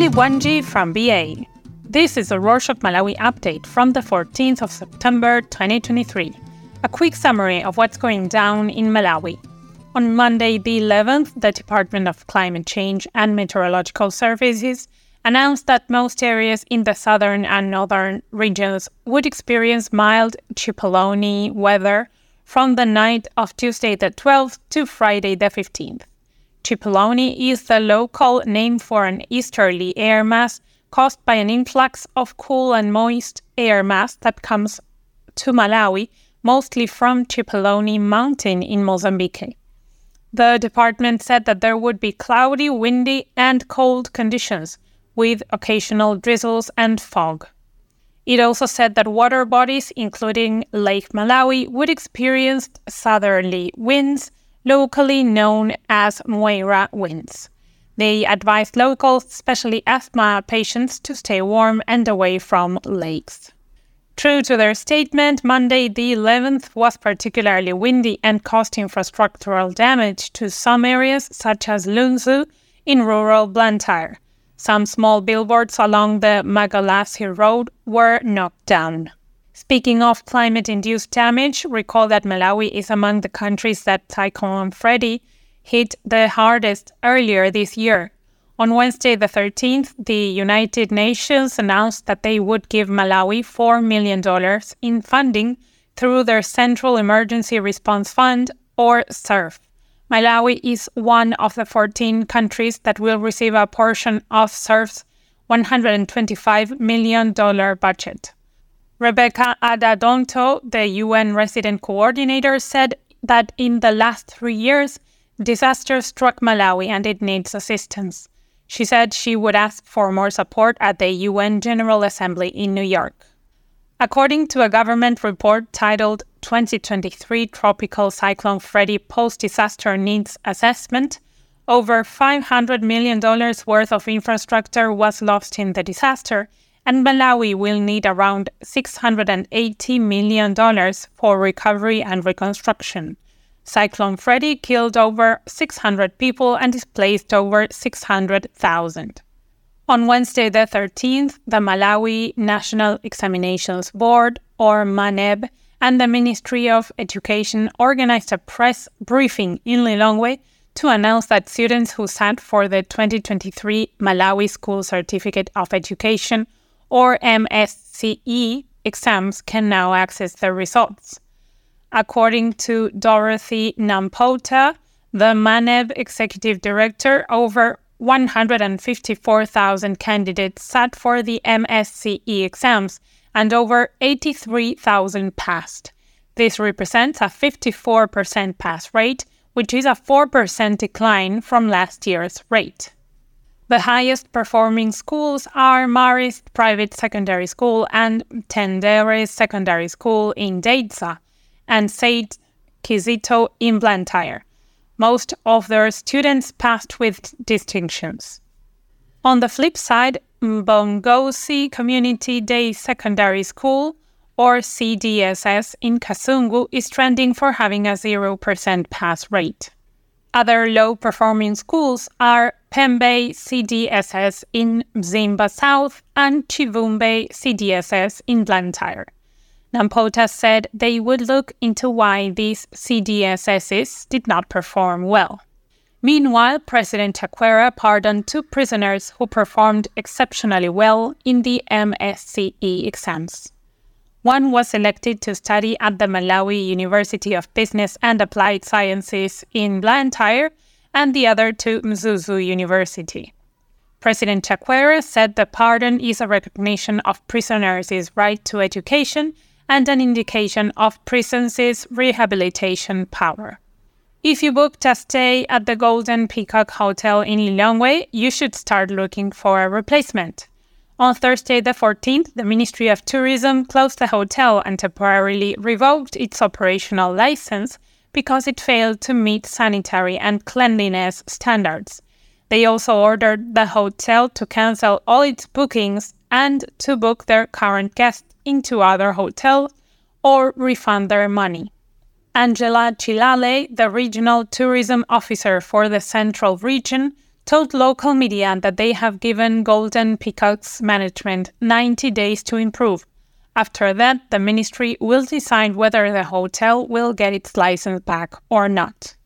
Lily Wanji from BA. This is a Rorshok Malawi update from the 14th of September 2023. A quick summary of what's going down in Malawi. On Monday, the 11th, the Department of Climate Change and Meteorological Services announced that most areas in the southern and northern regions would experience mild Chiperoni weather from the night of Tuesday the 12th to Friday the 15th. Chiperoni is the local name for an easterly air mass caused by an influx of cool and moist air mass that comes to Malawi, mostly from Chiperoni Mountain in Mozambique. The department said that there would be cloudy, windy, and cold conditions, with occasional drizzles and fog. It also said that water bodies, including Lake Malawi, would experience southerly winds locally known as Mwera winds. They advised locals, especially asthma patients, to stay warm and away from lakes. True to their statement, Monday the 11th was particularly windy and caused infrastructural damage to some areas, such as Lunzu in rural Blantyre. Some small billboards along the Malagasy Road were knocked down. Speaking of climate induced damage, recall that Malawi is among the countries that Cyclone Freddy hit the hardest earlier this year. On Wednesday, the 13th, the United Nations announced that they would give Malawi $4 million in funding through their Central Emergency Response Fund, or CERF. Malawi is one of the 14 countries that will receive a portion of CERF's $125 million budget. Rebecca Adda-Dontoh, the UN resident coordinator, said that in the last three years, disaster struck Malawi and it needs assistance. She said she would ask for more support at the UN General Assembly in New York. According to a government report titled 2023 Tropical Cyclone Freddy Post Disaster Needs Assessment, over $500 million worth of infrastructure was lost in the disaster, and Malawi will need around $680 million for recovery and reconstruction. Cyclone Freddy killed over 600 people and displaced over 600,000. On Wednesday, the 13th, the Malawi National Examinations Board, or MANEB, and the Ministry of Education organized a press briefing in Lilongwe to announce that students who sat for the 2023 Malawi School Certificate of Education or MSCE exams can now access the results. According to Dorothy Nampota, the MANEB executive director, over 154,000 candidates sat for the MSCE exams and over 83,000 passed. This represents a 54% pass rate, which is a 4% decline from last year's rate. The highest performing schools are Marist Private Secondary School and Tendere Secondary School in Dedza and St. Kizito in Blantyre. Most of their students passed with distinctions. On the flip side, Mbongosi Community Day Secondary School, or CDSS, in Kasungu is trending for having a 0% pass rate. Other low performing schools are Pembe CDSS in Mzimba South and Chivumbe CDSS in Blantyre. Nampota said they would look into why these CDSSs did not perform well. Meanwhile, President Chakwera pardoned two prisoners who performed exceptionally well in the MSCE exams. One was elected to study at the Malawi University of Business and Applied Sciences in Blantyre, and the other to Mzuzu University. President Chakwera said the pardon is a recognition of prisoners' right to education and an indication of prisons' rehabilitation power. If you booked a stay at the Golden Peacock Hotel in Lilongwe, you should start looking for a replacement. On Thursday, the 14th, the Ministry of Tourism closed the hotel and temporarily revoked its operational license because it failed to meet sanitary and cleanliness standards. They also ordered the hotel to cancel all its bookings and to book their current guests into other hotels or refund their money. Angela Chilale, the regional tourism officer for the central region, told local media that they have given Golden Peacock's management 90 days to improve. After that, the ministry will decide whether the hotel will get its license back or not.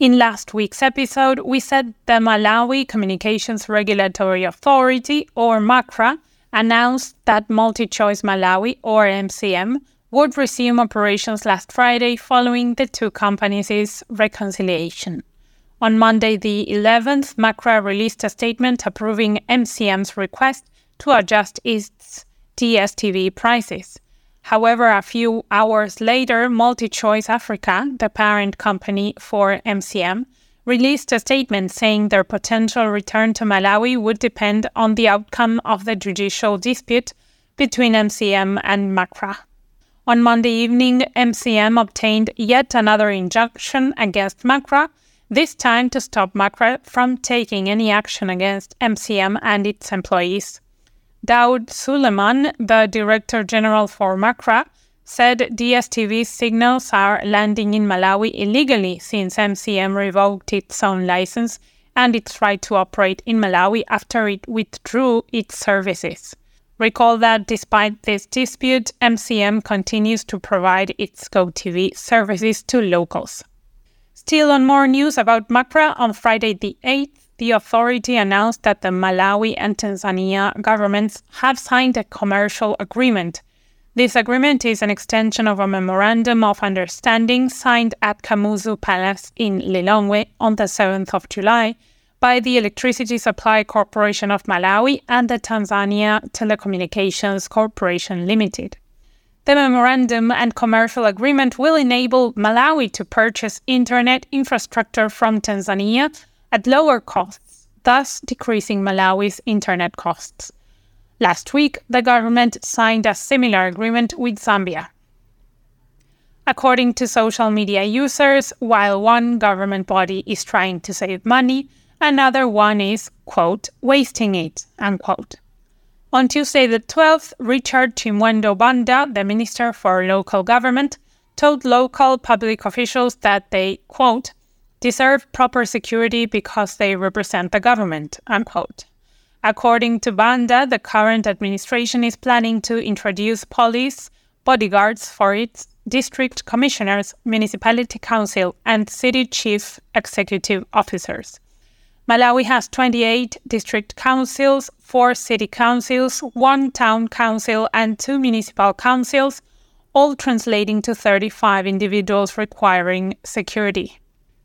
In last week's episode, we said the Malawi Communications Regulatory Authority, or MACRA, announced that MultiChoice Malawi, or MCM, would resume operations last Friday following the two companies' reconciliation. On Monday, the 11th, MACRA released a statement approving MCM's request to adjust its DSTV prices. However, a few hours later, MultiChoice Africa, the parent company for MCM, released a statement saying their potential return to Malawi would depend on the outcome of the judicial dispute between MCM and MACRA. On Monday evening, MCM obtained yet another injunction against MACRA, this time to stop MACRA from taking any action against MCM and its employees. Daud Suleman, the Director General for MACRA, said DSTV signals are landing in Malawi illegally since MCM revoked its own license and its right to operate in Malawi after it withdrew its services. Recall that despite this dispute, MCM continues to provide its GoTV services to locals. Still on more news about MACRA, on Friday the 8th, the authority announced that the Malawi and Tanzania governments have signed a commercial agreement. This agreement is an extension of a memorandum of understanding signed at Kamuzu Palace in Lilongwe on the 7th of July by the Electricity Supply Corporation of Malawi and the Tanzania Telecommunications Corporation Limited. The memorandum and commercial agreement will enable Malawi to purchase internet infrastructure from Tanzania at lower costs, thus decreasing Malawi's internet costs. Last week, the government signed a similar agreement with Zambia. According to social media users, while one government body is trying to save money, Another one is, quote, wasting it, unquote. On Tuesday the 12th, Richard Chimwendo Banda, the Minister for Local Government, told local public officials that they, quote, deserve proper security because they represent the government, unquote. According to Banda, the current administration is planning to introduce police bodyguards for its district commissioners, municipality council, and city chief executive officers. Malawi has 28 district councils, 4 city councils, 1 town council, and 2 municipal councils, all translating to 35 individuals requiring security.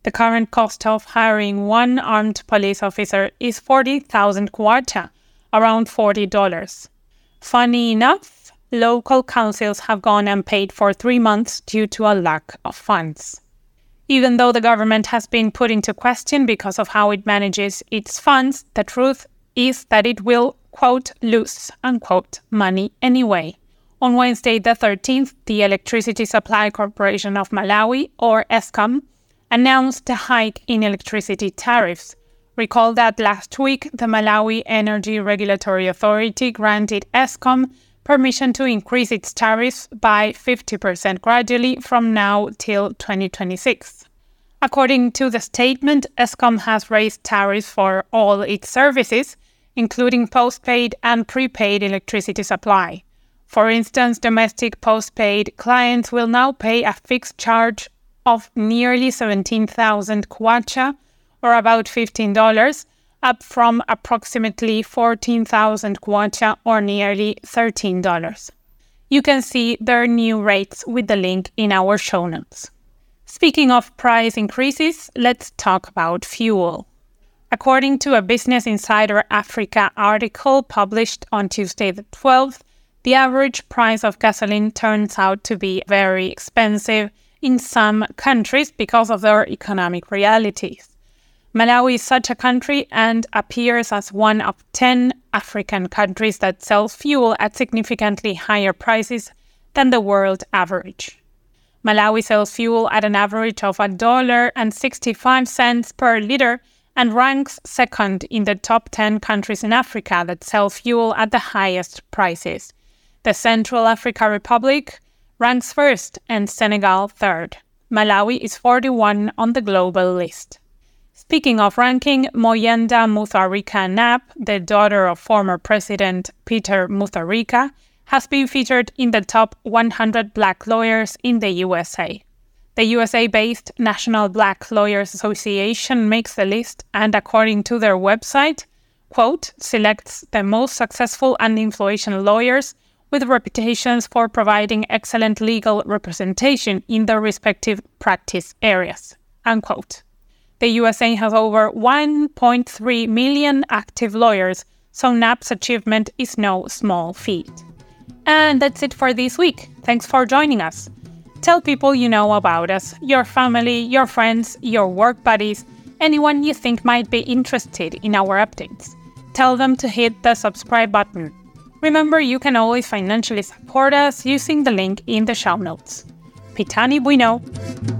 The current cost of hiring one armed police officer is 40,000 kwacha, around $40. Funny enough, local councils have gone unpaid for three months due to a lack of funds even though the government has been put into question because of how it manages its funds, the truth is that it will, quote, lose, unquote, money anyway. On Wednesday, the 13th, the Electricity Supply Corporation of Malawi, or ESCOM, announced a hike in electricity tariffs. Recall that last week, the Malawi Energy Regulatory Authority granted ESCOM permission to increase its tariffs by 50% gradually from now till 2026. According to the statement, ESCOM has raised tariffs for all its services, including postpaid and prepaid electricity supply. For instance, domestic postpaid clients will now pay a fixed charge of nearly 17,000 kwacha, or about $15, up from approximately 14,000 kwacha or nearly $13. You can see their new rates with the link in our show notes. Speaking of price increases, let's talk about fuel. According to a Business Insider Africa article published on Tuesday the 12th, the average price of gasoline turns out to be very expensive in some countries because of their economic realities. Malawi is such a country and appears as one of 10 African countries that sells fuel at significantly higher prices than the world average. Malawi sells fuel at an average of $1.65 per liter and ranks second in the top 10 countries in Africa that sell fuel at the highest prices. The Central Africa Republic ranks first and Senegal third. Malawi is 41 on the global list. Speaking of ranking, Moyenda Mutharika Knapp, the daughter of former President Peter Mutharika, has been featured in the top 100 black lawyers in the USA. The USA based National Black Lawyers Association makes the list and, according to their website, quote, selects the most successful and influential lawyers with reputations for providing excellent legal representation in their respective practice areas, unquote. The USA has over 1.3 million active lawyers, so Knapp's achievement is no small feat. And that's it for this week. Thanks for joining us. Tell people you know about us your family, your friends, your work buddies, anyone you think might be interested in our updates. Tell them to hit the subscribe button. Remember, you can always financially support us using the link in the show notes. Pitani Bwino!